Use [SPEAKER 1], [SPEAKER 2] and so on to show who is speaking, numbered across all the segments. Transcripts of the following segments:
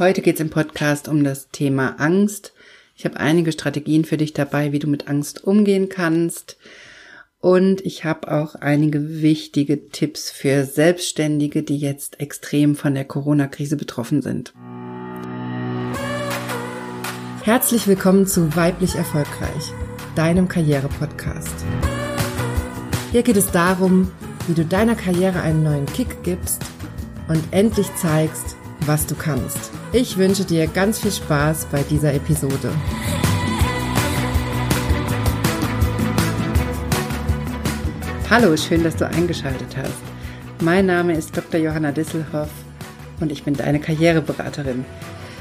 [SPEAKER 1] Heute geht es im Podcast um das Thema Angst. Ich habe einige Strategien für dich dabei, wie du mit Angst umgehen kannst. Und ich habe auch einige wichtige Tipps für Selbstständige, die jetzt extrem von der Corona-Krise betroffen sind. Herzlich willkommen zu Weiblich Erfolgreich, deinem Karriere-Podcast. Hier geht es darum, wie du deiner Karriere einen neuen Kick gibst und endlich zeigst, was du kannst. Ich wünsche dir ganz viel Spaß bei dieser Episode. Hallo, schön, dass du eingeschaltet hast. Mein Name ist Dr. Johanna Disselhoff und ich bin deine Karriereberaterin.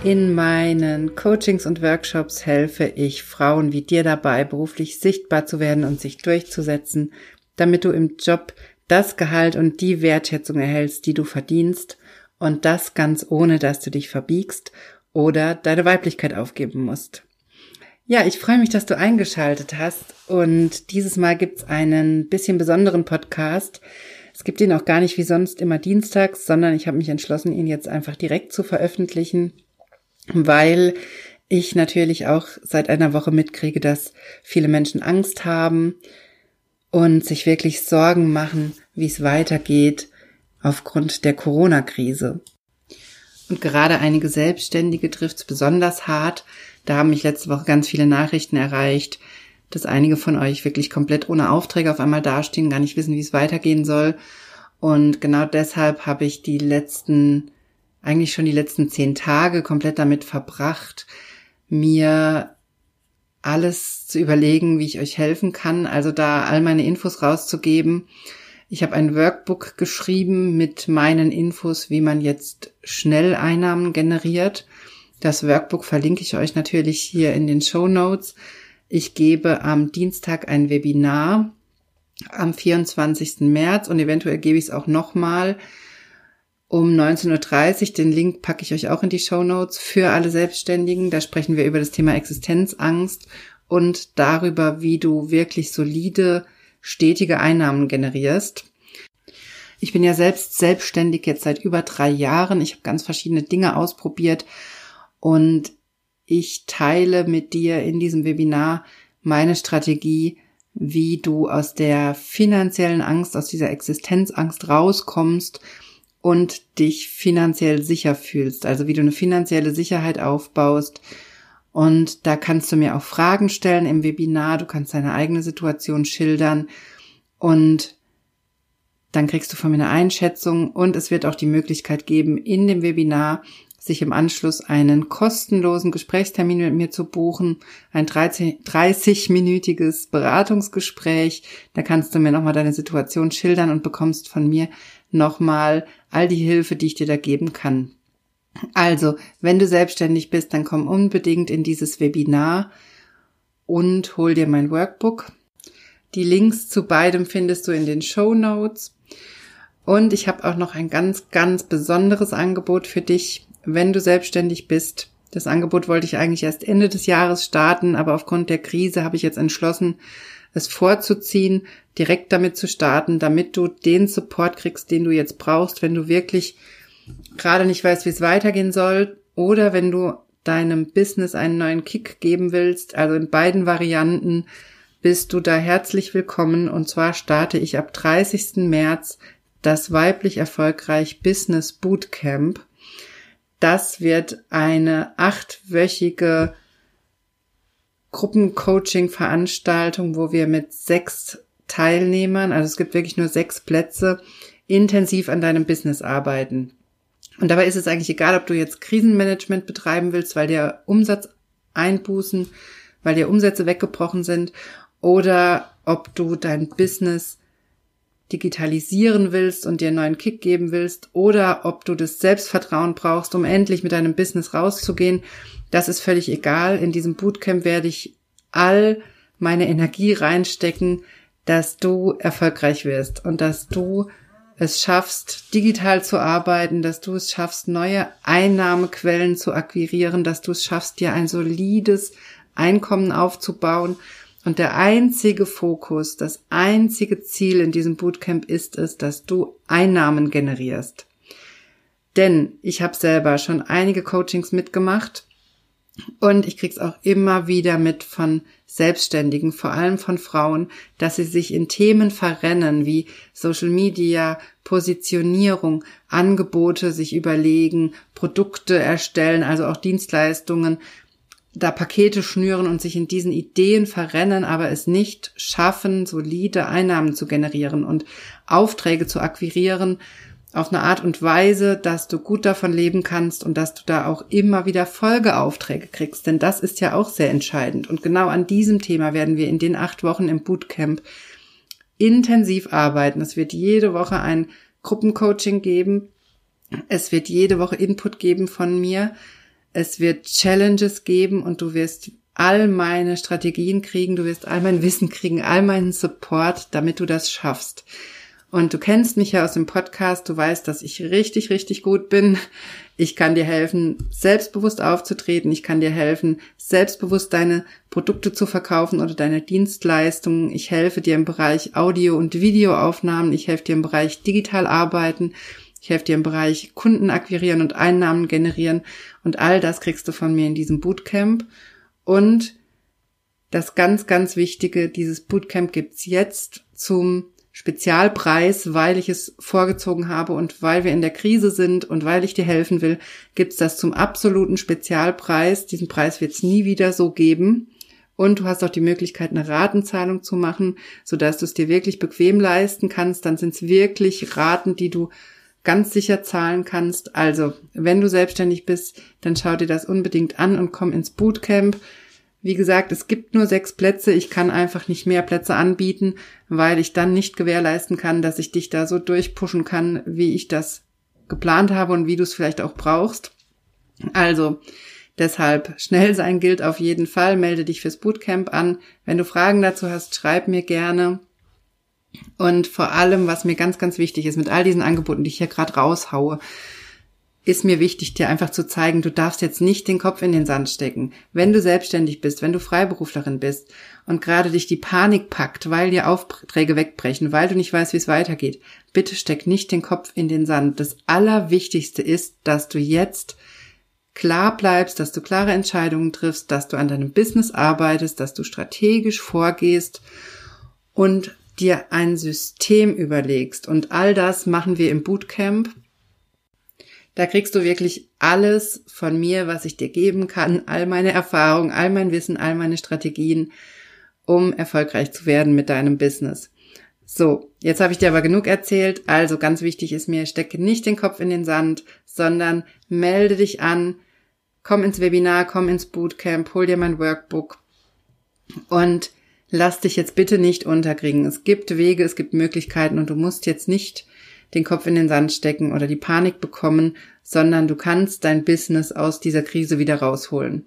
[SPEAKER 1] In meinen Coachings und Workshops helfe ich Frauen wie dir dabei, beruflich sichtbar zu werden und sich durchzusetzen, damit du im Job das Gehalt und die Wertschätzung erhältst, die du verdienst und das ganz ohne, dass du dich verbiegst oder deine Weiblichkeit aufgeben musst. Ja, ich freue mich, dass du eingeschaltet hast und dieses Mal gibt's einen bisschen besonderen Podcast. Es gibt ihn auch gar nicht wie sonst immer dienstags, sondern ich habe mich entschlossen, ihn jetzt einfach direkt zu veröffentlichen, weil ich natürlich auch seit einer Woche mitkriege, dass viele Menschen Angst haben und sich wirklich Sorgen machen, wie es weitergeht aufgrund der Corona-Krise. Und gerade einige Selbstständige trifft es besonders hart. Da haben mich letzte Woche ganz viele Nachrichten erreicht, dass einige von euch wirklich komplett ohne Aufträge auf einmal dastehen, gar nicht wissen, wie es weitergehen soll. Und genau deshalb habe ich die letzten, eigentlich schon die letzten zehn Tage komplett damit verbracht, mir alles zu überlegen, wie ich euch helfen kann. Also da all meine Infos rauszugeben ich habe ein Workbook geschrieben mit meinen Infos, wie man jetzt schnell Einnahmen generiert. Das Workbook verlinke ich euch natürlich hier in den Show Notes. Ich gebe am Dienstag ein Webinar am 24. März und eventuell gebe ich es auch nochmal um 19.30 Uhr. Den Link packe ich euch auch in die Show Notes für alle Selbstständigen. Da sprechen wir über das Thema Existenzangst und darüber, wie du wirklich solide stetige Einnahmen generierst. Ich bin ja selbst selbstständig jetzt seit über drei Jahren. Ich habe ganz verschiedene Dinge ausprobiert und ich teile mit dir in diesem Webinar meine Strategie, wie du aus der finanziellen Angst, aus dieser Existenzangst rauskommst und dich finanziell sicher fühlst. Also wie du eine finanzielle Sicherheit aufbaust. Und da kannst du mir auch Fragen stellen im Webinar. Du kannst deine eigene Situation schildern und dann kriegst du von mir eine Einschätzung und es wird auch die Möglichkeit geben, in dem Webinar sich im Anschluss einen kostenlosen Gesprächstermin mit mir zu buchen, ein 30-minütiges Beratungsgespräch. Da kannst du mir nochmal deine Situation schildern und bekommst von mir nochmal all die Hilfe, die ich dir da geben kann. Also, wenn du selbstständig bist, dann komm unbedingt in dieses Webinar und hol dir mein Workbook. Die Links zu beidem findest du in den Show Notes. Und ich habe auch noch ein ganz, ganz besonderes Angebot für dich, wenn du selbstständig bist. Das Angebot wollte ich eigentlich erst Ende des Jahres starten, aber aufgrund der Krise habe ich jetzt entschlossen, es vorzuziehen, direkt damit zu starten, damit du den Support kriegst, den du jetzt brauchst, wenn du wirklich gerade nicht weißt, wie es weitergehen soll oder wenn du deinem Business einen neuen Kick geben willst. Also in beiden Varianten bist du da herzlich willkommen und zwar starte ich ab 30. März das weiblich erfolgreich Business Bootcamp. Das wird eine achtwöchige Gruppencoaching-Veranstaltung, wo wir mit sechs Teilnehmern, also es gibt wirklich nur sechs Plätze, intensiv an deinem Business arbeiten. Und dabei ist es eigentlich egal, ob du jetzt Krisenmanagement betreiben willst, weil der Umsatz einbußen, weil dir Umsätze weggebrochen sind oder ob du dein Business digitalisieren willst und dir einen neuen Kick geben willst oder ob du das Selbstvertrauen brauchst, um endlich mit deinem Business rauszugehen. Das ist völlig egal. In diesem Bootcamp werde ich all meine Energie reinstecken, dass du erfolgreich wirst und dass du es schaffst, digital zu arbeiten, dass du es schaffst, neue Einnahmequellen zu akquirieren, dass du es schaffst, dir ein solides Einkommen aufzubauen und der einzige Fokus, das einzige Ziel in diesem Bootcamp ist es, dass du Einnahmen generierst. Denn ich habe selber schon einige Coachings mitgemacht und ich krieg's auch immer wieder mit von Selbstständigen, vor allem von Frauen, dass sie sich in Themen verrennen wie Social Media, Positionierung, Angebote sich überlegen, Produkte erstellen, also auch Dienstleistungen, da Pakete schnüren und sich in diesen Ideen verrennen, aber es nicht schaffen, solide Einnahmen zu generieren und Aufträge zu akquirieren, auf eine Art und Weise, dass du gut davon leben kannst und dass du da auch immer wieder Folgeaufträge kriegst. Denn das ist ja auch sehr entscheidend. Und genau an diesem Thema werden wir in den acht Wochen im Bootcamp intensiv arbeiten. Es wird jede Woche ein Gruppencoaching geben. Es wird jede Woche Input geben von mir. Es wird Challenges geben und du wirst all meine Strategien kriegen, du wirst all mein Wissen kriegen, all meinen Support, damit du das schaffst. Und du kennst mich ja aus dem Podcast, du weißt, dass ich richtig, richtig gut bin. Ich kann dir helfen, selbstbewusst aufzutreten. Ich kann dir helfen, selbstbewusst deine Produkte zu verkaufen oder deine Dienstleistungen. Ich helfe dir im Bereich Audio- und Videoaufnahmen. Ich helfe dir im Bereich digital arbeiten. Ich helfe dir im Bereich Kunden akquirieren und Einnahmen generieren. Und all das kriegst du von mir in diesem Bootcamp. Und das ganz, ganz Wichtige, dieses Bootcamp gibt's jetzt zum Spezialpreis, weil ich es vorgezogen habe und weil wir in der Krise sind und weil ich dir helfen will, gibt's das zum absoluten Spezialpreis. Diesen Preis wird's nie wieder so geben. Und du hast auch die Möglichkeit, eine Ratenzahlung zu machen, sodass du es dir wirklich bequem leisten kannst. Dann sind es wirklich Raten, die du ganz sicher zahlen kannst. Also, wenn du selbstständig bist, dann schau dir das unbedingt an und komm ins Bootcamp. Wie gesagt, es gibt nur sechs Plätze. Ich kann einfach nicht mehr Plätze anbieten, weil ich dann nicht gewährleisten kann, dass ich dich da so durchpushen kann, wie ich das geplant habe und wie du es vielleicht auch brauchst. Also, deshalb schnell sein gilt auf jeden Fall. Melde dich fürs Bootcamp an. Wenn du Fragen dazu hast, schreib mir gerne. Und vor allem, was mir ganz, ganz wichtig ist, mit all diesen Angeboten, die ich hier gerade raushaue, ist mir wichtig, dir einfach zu zeigen, du darfst jetzt nicht den Kopf in den Sand stecken. Wenn du selbstständig bist, wenn du Freiberuflerin bist und gerade dich die Panik packt, weil dir Aufträge wegbrechen, weil du nicht weißt, wie es weitergeht, bitte steck nicht den Kopf in den Sand. Das Allerwichtigste ist, dass du jetzt klar bleibst, dass du klare Entscheidungen triffst, dass du an deinem Business arbeitest, dass du strategisch vorgehst und dir ein System überlegst. Und all das machen wir im Bootcamp. Da kriegst du wirklich alles von mir, was ich dir geben kann, all meine Erfahrungen, all mein Wissen, all meine Strategien, um erfolgreich zu werden mit deinem Business. So, jetzt habe ich dir aber genug erzählt. Also ganz wichtig ist mir, stecke nicht den Kopf in den Sand, sondern melde dich an, komm ins Webinar, komm ins Bootcamp, hol dir mein Workbook und lass dich jetzt bitte nicht unterkriegen. Es gibt Wege, es gibt Möglichkeiten und du musst jetzt nicht den Kopf in den Sand stecken oder die Panik bekommen, sondern du kannst dein Business aus dieser Krise wieder rausholen.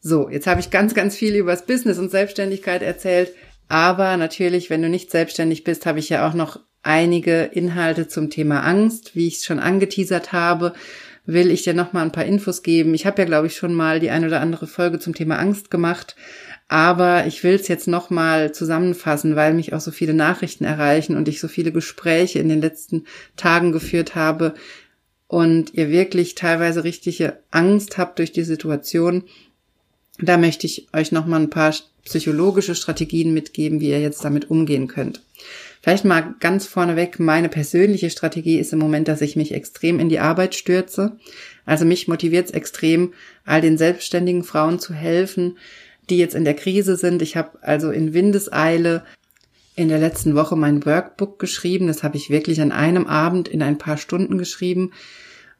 [SPEAKER 1] So, jetzt habe ich ganz, ganz viel über das Business und Selbstständigkeit erzählt, aber natürlich, wenn du nicht selbstständig bist, habe ich ja auch noch einige Inhalte zum Thema Angst, wie ich es schon angeteasert habe will ich dir noch mal ein paar Infos geben. Ich habe ja, glaube ich, schon mal die ein oder andere Folge zum Thema Angst gemacht. Aber ich will es jetzt nochmal zusammenfassen, weil mich auch so viele Nachrichten erreichen und ich so viele Gespräche in den letzten Tagen geführt habe und ihr wirklich teilweise richtige Angst habt durch die Situation. Da möchte ich euch nochmal ein paar psychologische Strategien mitgeben, wie ihr jetzt damit umgehen könnt. Vielleicht mal ganz vorneweg, meine persönliche Strategie ist im Moment, dass ich mich extrem in die Arbeit stürze. Also mich motiviert es extrem, all den selbstständigen Frauen zu helfen, die jetzt in der Krise sind. Ich habe also in Windeseile in der letzten Woche mein Workbook geschrieben. Das habe ich wirklich an einem Abend in ein paar Stunden geschrieben.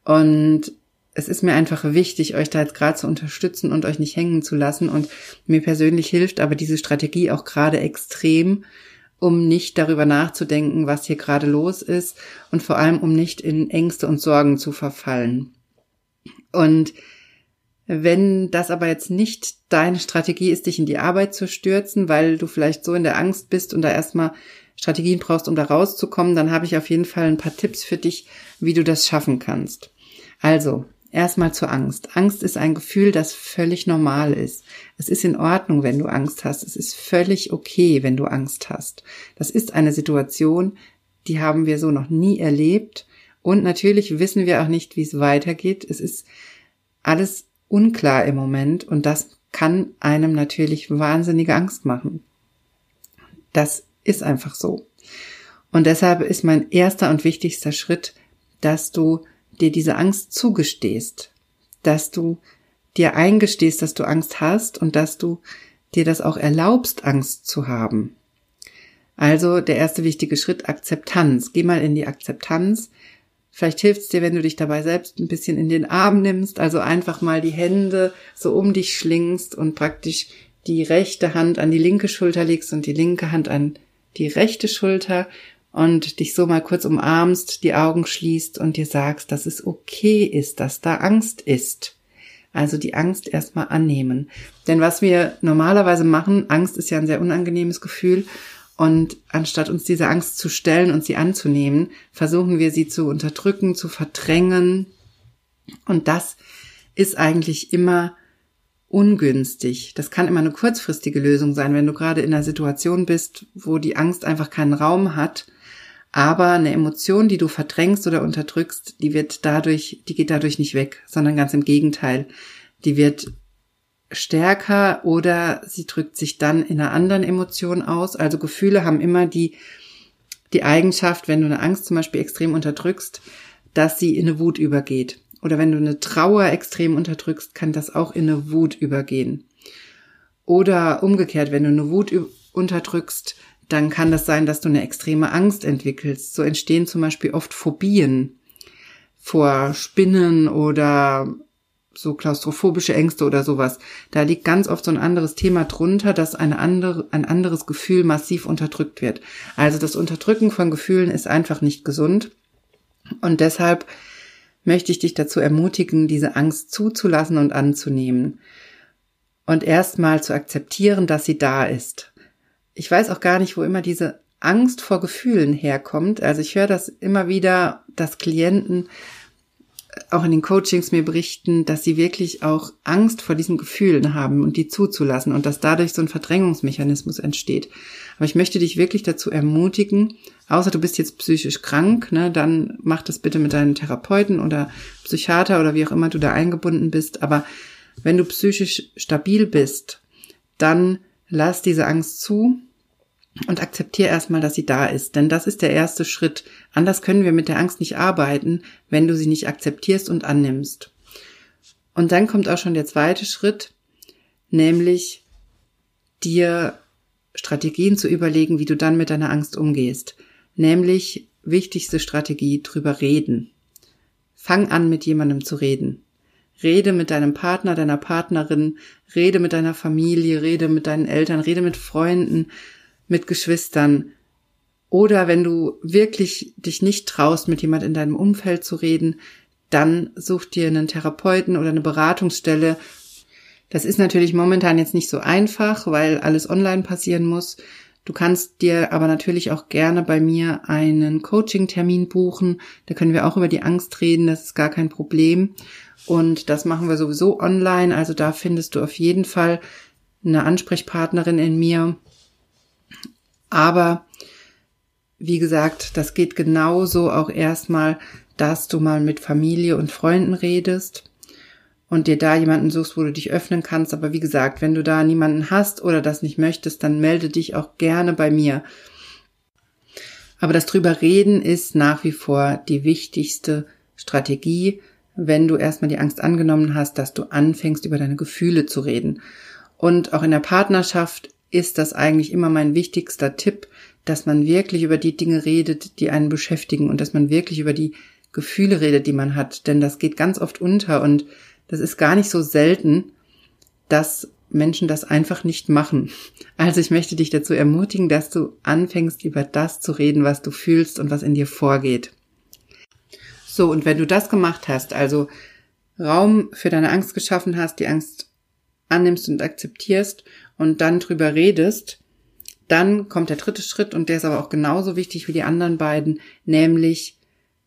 [SPEAKER 1] Und es ist mir einfach wichtig, euch da jetzt gerade zu unterstützen und euch nicht hängen zu lassen. Und mir persönlich hilft aber diese Strategie auch gerade extrem, um nicht darüber nachzudenken, was hier gerade los ist und vor allem um nicht in Ängste und Sorgen zu verfallen. Und wenn das aber jetzt nicht deine Strategie ist, dich in die Arbeit zu stürzen, weil du vielleicht so in der Angst bist und da erstmal Strategien brauchst, um da rauszukommen, dann habe ich auf jeden Fall ein paar Tipps für dich, wie du das schaffen kannst. Also, erstmal zur Angst. Angst ist ein Gefühl, das völlig normal ist. Es ist in Ordnung, wenn du Angst hast. Es ist völlig okay, wenn du Angst hast. Das ist eine Situation, die haben wir so noch nie erlebt Und natürlich wissen wir auch nicht, wie es weitergeht. Es ist alles unklar im Moment und das kann einem natürlich wahnsinnige Angst machen. Das ist einfach so. Und deshalb ist mein erster und wichtigster Schritt, dass du dir diese Angst zugestehst, dass du dir eingestehst, dass du Angst hast und dass du dir das auch erlaubst, Angst zu haben. Also der erste wichtige Schritt, Akzeptanz. Geh mal in die Akzeptanz. Vielleicht hilft es dir, wenn du dich dabei selbst ein bisschen in den Arm nimmst, also einfach mal die Hände so um dich schlingst und praktisch die rechte Hand an die linke Schulter legst und die linke Hand an die rechte Schulter und dich so mal kurz umarmst, die Augen schließt und dir sagst, dass es okay ist, dass da Angst ist. Also die Angst erstmal annehmen. Denn was wir normalerweise machen, Angst ist ja ein sehr unangenehmes Gefühl und anstatt uns diese Angst zu stellen und sie anzunehmen, versuchen wir sie zu unterdrücken, zu verdrängen. Und das ist eigentlich immer ungünstig. Das kann immer eine kurzfristige Lösung sein, wenn du gerade in einer Situation bist, wo die Angst einfach keinen Raum hat aber eine Emotion, die du verdrängst oder unterdrückst, die wird dadurch, die geht dadurch nicht weg, sondern ganz im Gegenteil. Die wird stärker oder sie drückt sich dann in einer anderen Emotion aus. Also Gefühle haben immer die, die Eigenschaft, wenn du eine Angst zum Beispiel extrem unterdrückst, dass sie in eine Wut übergeht. Oder wenn du eine Trauer extrem unterdrückst, kann das auch in eine Wut übergehen. Oder umgekehrt, wenn du eine Wut unterdrückst, dann kann das sein, dass du eine extreme Angst entwickelst. So entstehen zum Beispiel oft Phobien vor Spinnen oder so klaustrophobische Ängste oder sowas. Da liegt ganz oft so ein anderes Thema drunter, dass eine andere, ein anderes Gefühl massiv unterdrückt wird. Also das Unterdrücken von Gefühlen ist einfach nicht gesund. Und deshalb möchte ich dich dazu ermutigen, diese Angst zuzulassen und anzunehmen. Und erstmal zu akzeptieren, dass sie da ist ich weiß auch gar nicht, wo immer diese Angst vor Gefühlen herkommt. Also ich höre das immer wieder, dass Klienten auch in den Coachings mir berichten, dass sie wirklich auch Angst vor diesen Gefühlen haben und die zuzulassen und dass dadurch so ein Verdrängungsmechanismus entsteht. Aber ich möchte dich wirklich dazu ermutigen, außer du bist jetzt psychisch krank, ne, dann mach das bitte mit deinem Therapeuten oder Psychiater oder wie auch immer du da eingebunden bist. Aber wenn du psychisch stabil bist, dann lass diese Angst zu und akzeptiere erstmal, dass sie da ist, denn das ist der erste Schritt. Anders können wir mit der Angst nicht arbeiten, wenn du sie nicht akzeptierst und annimmst. Und dann kommt auch schon der zweite Schritt, nämlich dir Strategien zu überlegen, wie du dann mit deiner Angst umgehst. Nämlich wichtigste Strategie drüber reden. Fang an, mit jemandem zu reden. Rede mit deinem Partner, deiner Partnerin, rede mit deiner Familie, rede mit deinen Eltern, rede mit Freunden, mit Geschwistern. Oder wenn du wirklich dich nicht traust, mit jemand in deinem Umfeld zu reden, dann such dir einen Therapeuten oder eine Beratungsstelle. Das ist natürlich momentan jetzt nicht so einfach, weil alles online passieren muss. Du kannst dir aber natürlich auch gerne bei mir einen Coaching-Termin buchen. Da können wir auch über die Angst reden, das ist gar kein Problem. Und das machen wir sowieso online. Also da findest du auf jeden Fall eine Ansprechpartnerin in mir, aber wie gesagt, das geht genauso auch erstmal, dass du mal mit Familie und Freunden redest und dir da jemanden suchst, wo du dich öffnen kannst. Aber wie gesagt, wenn du da niemanden hast oder das nicht möchtest, dann melde dich auch gerne bei mir. Aber das drüber reden ist nach wie vor die wichtigste Strategie, wenn du erstmal die Angst angenommen hast, dass du anfängst, über deine Gefühle zu reden. Und auch in der Partnerschaft ist das eigentlich immer mein wichtigster Tipp, dass man wirklich über die Dinge redet, die einen beschäftigen und dass man wirklich über die Gefühle redet, die man hat. Denn das geht ganz oft unter und das ist gar nicht so selten, dass Menschen das einfach nicht machen. Also ich möchte dich dazu ermutigen, dass du anfängst, über das zu reden, was du fühlst und was in dir vorgeht. So, und wenn du das gemacht hast, also Raum für deine Angst geschaffen hast, die Angst annimmst und akzeptierst und dann drüber redest, dann kommt der dritte Schritt und der ist aber auch genauso wichtig wie die anderen beiden, nämlich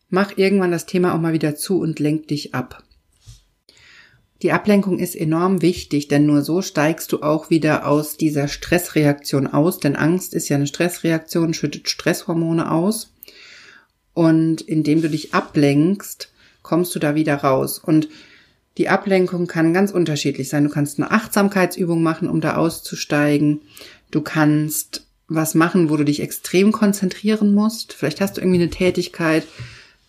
[SPEAKER 1] mach irgendwann das Thema auch mal wieder zu und lenk dich ab. Die Ablenkung ist enorm wichtig, denn nur so steigst du auch wieder aus dieser Stressreaktion aus, denn Angst ist ja eine Stressreaktion, schüttet Stresshormone aus. Und indem du dich ablenkst, kommst du da wieder raus. Und die Ablenkung kann ganz unterschiedlich sein. Du kannst eine Achtsamkeitsübung machen, um da auszusteigen. Du kannst was machen, wo du dich extrem konzentrieren musst. Vielleicht hast du irgendwie eine Tätigkeit,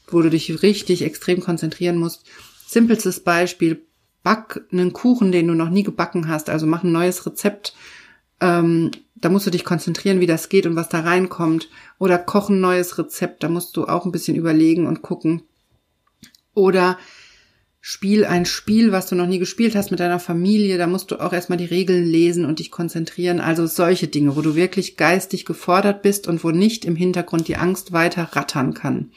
[SPEAKER 1] wo du dich richtig extrem konzentrieren musst. Simpelstes Beispiel, back einen Kuchen, den du noch nie gebacken hast, also mach ein neues Rezept. Ähm, da musst du dich konzentrieren, wie das geht und was da reinkommt. Oder koch ein neues Rezept, da musst du auch ein bisschen überlegen und gucken. Oder Spiel ein Spiel, was du noch nie gespielt hast mit deiner Familie, da musst du auch erstmal die Regeln lesen und dich konzentrieren. Also solche Dinge, wo du wirklich geistig gefordert bist und wo nicht im Hintergrund die Angst weiter rattern kann.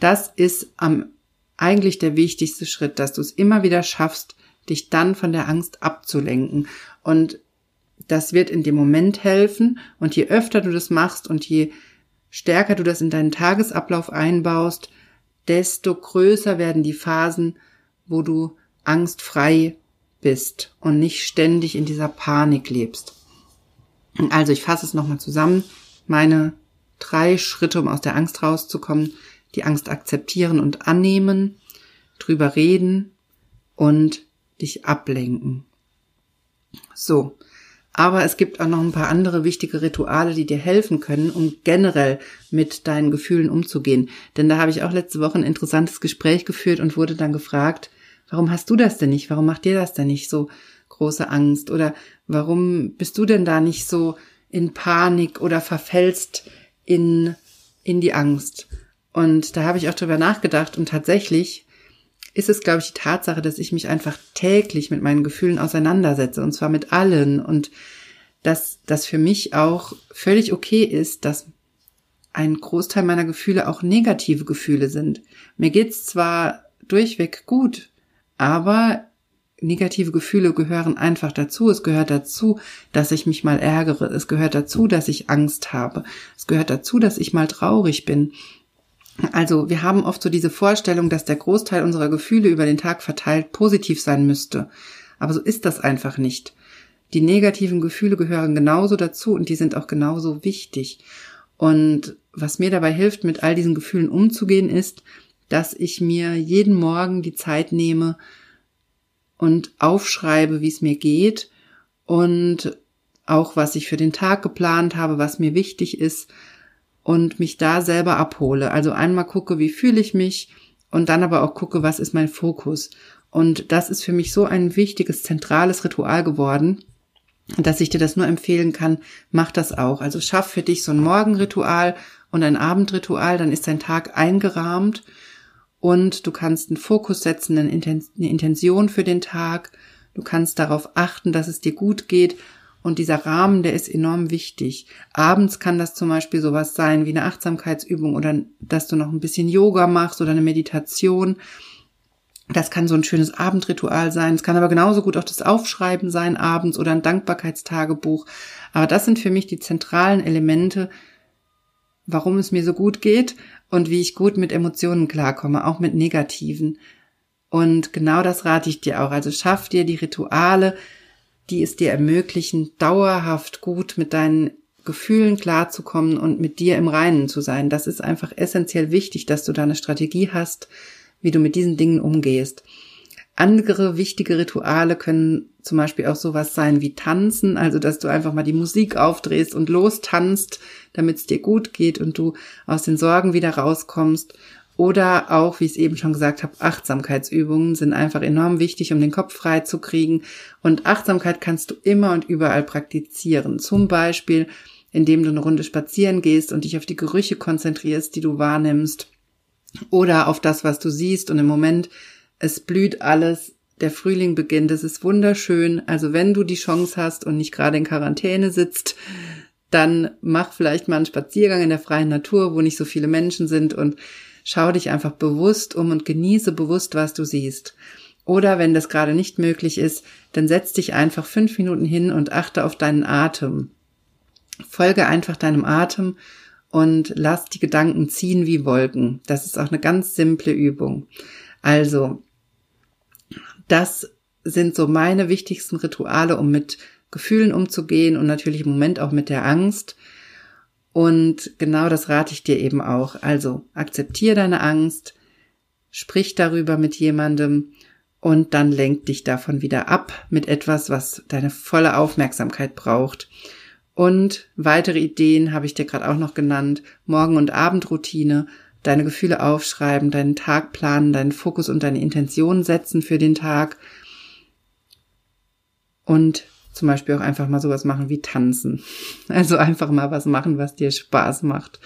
[SPEAKER 1] Das ist am eigentlich der wichtigste Schritt, dass du es immer wieder schaffst, dich dann von der Angst abzulenken. Und das wird in dem Moment helfen. Und je öfter du das machst und je stärker du das in deinen Tagesablauf einbaust, desto größer werden die Phasen, wo du angstfrei bist und nicht ständig in dieser Panik lebst. Also ich fasse es nochmal zusammen. Meine drei Schritte, um aus der Angst rauszukommen. Die Angst akzeptieren und annehmen, drüber reden und dich ablenken. So, aber es gibt auch noch ein paar andere wichtige Rituale, die dir helfen können, um generell mit deinen Gefühlen umzugehen. Denn da habe ich auch letzte Woche ein interessantes Gespräch geführt und wurde dann gefragt, warum hast du das denn nicht? Warum macht dir das denn nicht so große Angst? Oder warum bist du denn da nicht so in Panik oder verfällst in, in die Angst? Und da habe ich auch drüber nachgedacht und tatsächlich ist es, glaube ich, die Tatsache, dass ich mich einfach täglich mit meinen Gefühlen auseinandersetze und zwar mit allen und dass das für mich auch völlig okay ist, dass ein Großteil meiner Gefühle auch negative Gefühle sind. Mir geht's zwar durchweg gut, aber negative Gefühle gehören einfach dazu. Es gehört dazu, dass ich mich mal ärgere. Es gehört dazu, dass ich Angst habe. Es gehört dazu, dass ich mal traurig bin. Also wir haben oft so diese Vorstellung, dass der Großteil unserer Gefühle über den Tag verteilt positiv sein müsste. Aber so ist das einfach nicht. Die negativen Gefühle gehören genauso dazu und die sind auch genauso wichtig. Und was mir dabei hilft, mit all diesen Gefühlen umzugehen, ist, dass ich mir jeden Morgen die Zeit nehme und aufschreibe, wie es mir geht und auch was ich für den Tag geplant habe, was mir wichtig ist und mich da selber abhole. Also einmal gucke, wie fühle ich mich und dann aber auch gucke, was ist mein Fokus. Und das ist für mich so ein wichtiges, zentrales Ritual geworden, dass ich dir das nur empfehlen kann, mach das auch. Also schaff für dich so ein Morgenritual und ein Abendritual, dann ist dein Tag eingerahmt und du kannst einen Fokus setzen, eine Intention für den Tag. Du kannst darauf achten, dass es dir gut geht und dieser Rahmen, der ist enorm wichtig. Abends kann das zum Beispiel sowas sein wie eine Achtsamkeitsübung oder dass du noch ein bisschen Yoga machst oder eine Meditation. Das kann so ein schönes Abendritual sein. Es kann aber genauso gut auch das Aufschreiben sein abends oder ein Dankbarkeitstagebuch. Aber das sind für mich die zentralen Elemente, warum es mir so gut geht und wie ich gut mit Emotionen klarkomme, auch mit negativen. Und genau das rate ich dir auch. Also schaff dir die Rituale, die es dir ermöglichen, dauerhaft gut mit deinen Gefühlen klarzukommen und mit dir im Reinen zu sein. Das ist einfach essentiell wichtig, dass du da eine Strategie hast, wie du mit diesen Dingen umgehst. Andere wichtige Rituale können zum Beispiel auch sowas sein wie Tanzen, also dass du einfach mal die Musik aufdrehst und lostanzt, damit es dir gut geht und du aus den Sorgen wieder rauskommst. Oder auch, wie ich es eben schon gesagt habe, Achtsamkeitsübungen sind einfach enorm wichtig, um den Kopf frei zu kriegen. Und Achtsamkeit kannst du immer und überall praktizieren. Zum Beispiel, indem du eine Runde spazieren gehst und dich auf die Gerüche konzentrierst, die du wahrnimmst. Oder auf das, was du siehst. Und im Moment, es blüht alles. Der Frühling beginnt. Es ist wunderschön. Also wenn du die Chance hast und nicht gerade in Quarantäne sitzt, dann mach vielleicht mal einen Spaziergang in der freien Natur, wo nicht so viele Menschen sind und schau dich einfach bewusst um und genieße bewusst, was du siehst. Oder wenn das gerade nicht möglich ist, dann setz dich einfach fünf Minuten hin und achte auf deinen Atem. Folge einfach deinem Atem und lass die Gedanken ziehen wie Wolken. Das ist auch eine ganz simple Übung. Also, das sind so meine wichtigsten Rituale, um mit Gefühlen umzugehen und natürlich im Moment auch mit der Angst. Und genau das rate ich dir eben auch. Also akzeptiere deine Angst, sprich darüber mit jemandem und dann lenk dich davon wieder ab mit etwas, was deine volle Aufmerksamkeit braucht. Und weitere Ideen habe ich dir gerade auch noch genannt. Morgen- und Abendroutine, deine Gefühle aufschreiben, deinen Tag planen, deinen Fokus und deine Intention setzen für den Tag. Und zum Beispiel auch einfach mal sowas machen wie tanzen. Also einfach mal was machen, was dir Spaß macht.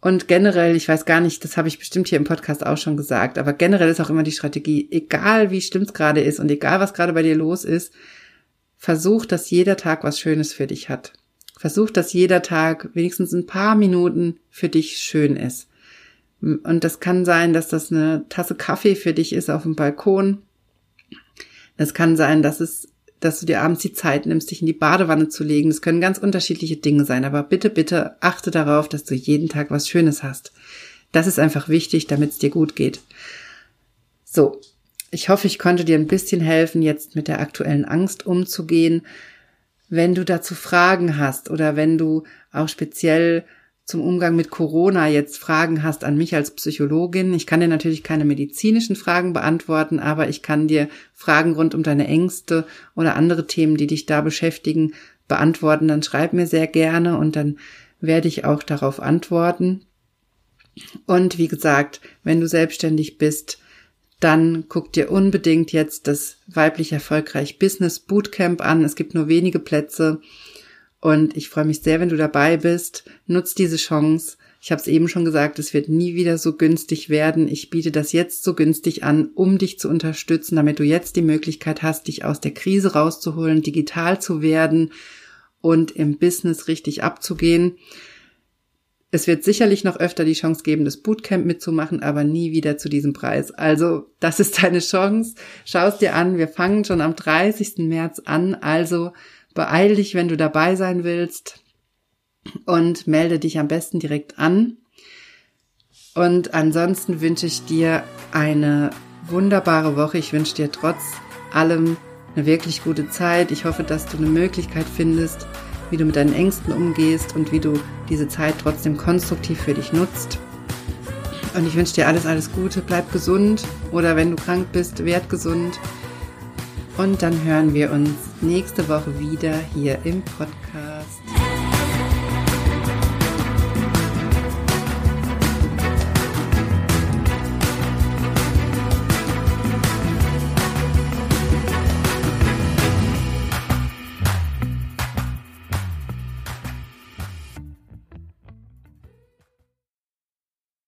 [SPEAKER 1] Und generell, ich weiß gar nicht, das habe ich bestimmt hier im Podcast auch schon gesagt, aber generell ist auch immer die Strategie, egal wie schlimm es gerade ist und egal was gerade bei dir los ist, versuch, dass jeder Tag was Schönes für dich hat. Versuch, dass jeder Tag wenigstens ein paar Minuten für dich schön ist. Und das kann sein, dass das eine Tasse Kaffee für dich ist auf dem Balkon. Das kann sein, dass es dass du dir abends die Zeit nimmst, dich in die Badewanne zu legen. Das können ganz unterschiedliche Dinge sein, aber bitte, bitte achte darauf, dass du jeden Tag was Schönes hast. Das ist einfach wichtig, damit es dir gut geht. So, ich hoffe, ich konnte dir ein bisschen helfen, jetzt mit der aktuellen Angst umzugehen. Wenn du dazu Fragen hast oder wenn du auch speziell zum Umgang mit Corona jetzt Fragen hast an mich als Psychologin. Ich kann dir natürlich keine medizinischen Fragen beantworten, aber ich kann dir Fragen rund um deine Ängste oder andere Themen, die dich da beschäftigen, beantworten. Dann schreib mir sehr gerne und dann werde ich auch darauf antworten. Und wie gesagt, wenn du selbstständig bist, dann guck dir unbedingt jetzt das weiblich erfolgreich Business Bootcamp an. Es gibt nur wenige Plätze. Und ich freue mich sehr, wenn du dabei bist. Nutz diese Chance. Ich habe es eben schon gesagt, es wird nie wieder so günstig werden. Ich biete das jetzt so günstig an, um dich zu unterstützen, damit du jetzt die Möglichkeit hast, dich aus der Krise rauszuholen, digital zu werden und im Business richtig abzugehen. Es wird sicherlich noch öfter die Chance geben, das Bootcamp mitzumachen, aber nie wieder zu diesem Preis. Also, das ist deine Chance. Schau es dir an. Wir fangen schon am 30. März an. Also, Beeil dich, wenn du dabei sein willst und melde dich am besten direkt an. Und ansonsten wünsche ich dir eine wunderbare Woche. Ich wünsche dir trotz allem eine wirklich gute Zeit. Ich hoffe, dass du eine Möglichkeit findest, wie du mit deinen Ängsten umgehst und wie du diese Zeit trotzdem konstruktiv für dich nutzt. Und ich wünsche dir alles, alles Gute. Bleib gesund oder wenn du krank bist, werd gesund. Und dann hören wir uns nächste Woche wieder hier im Podcast.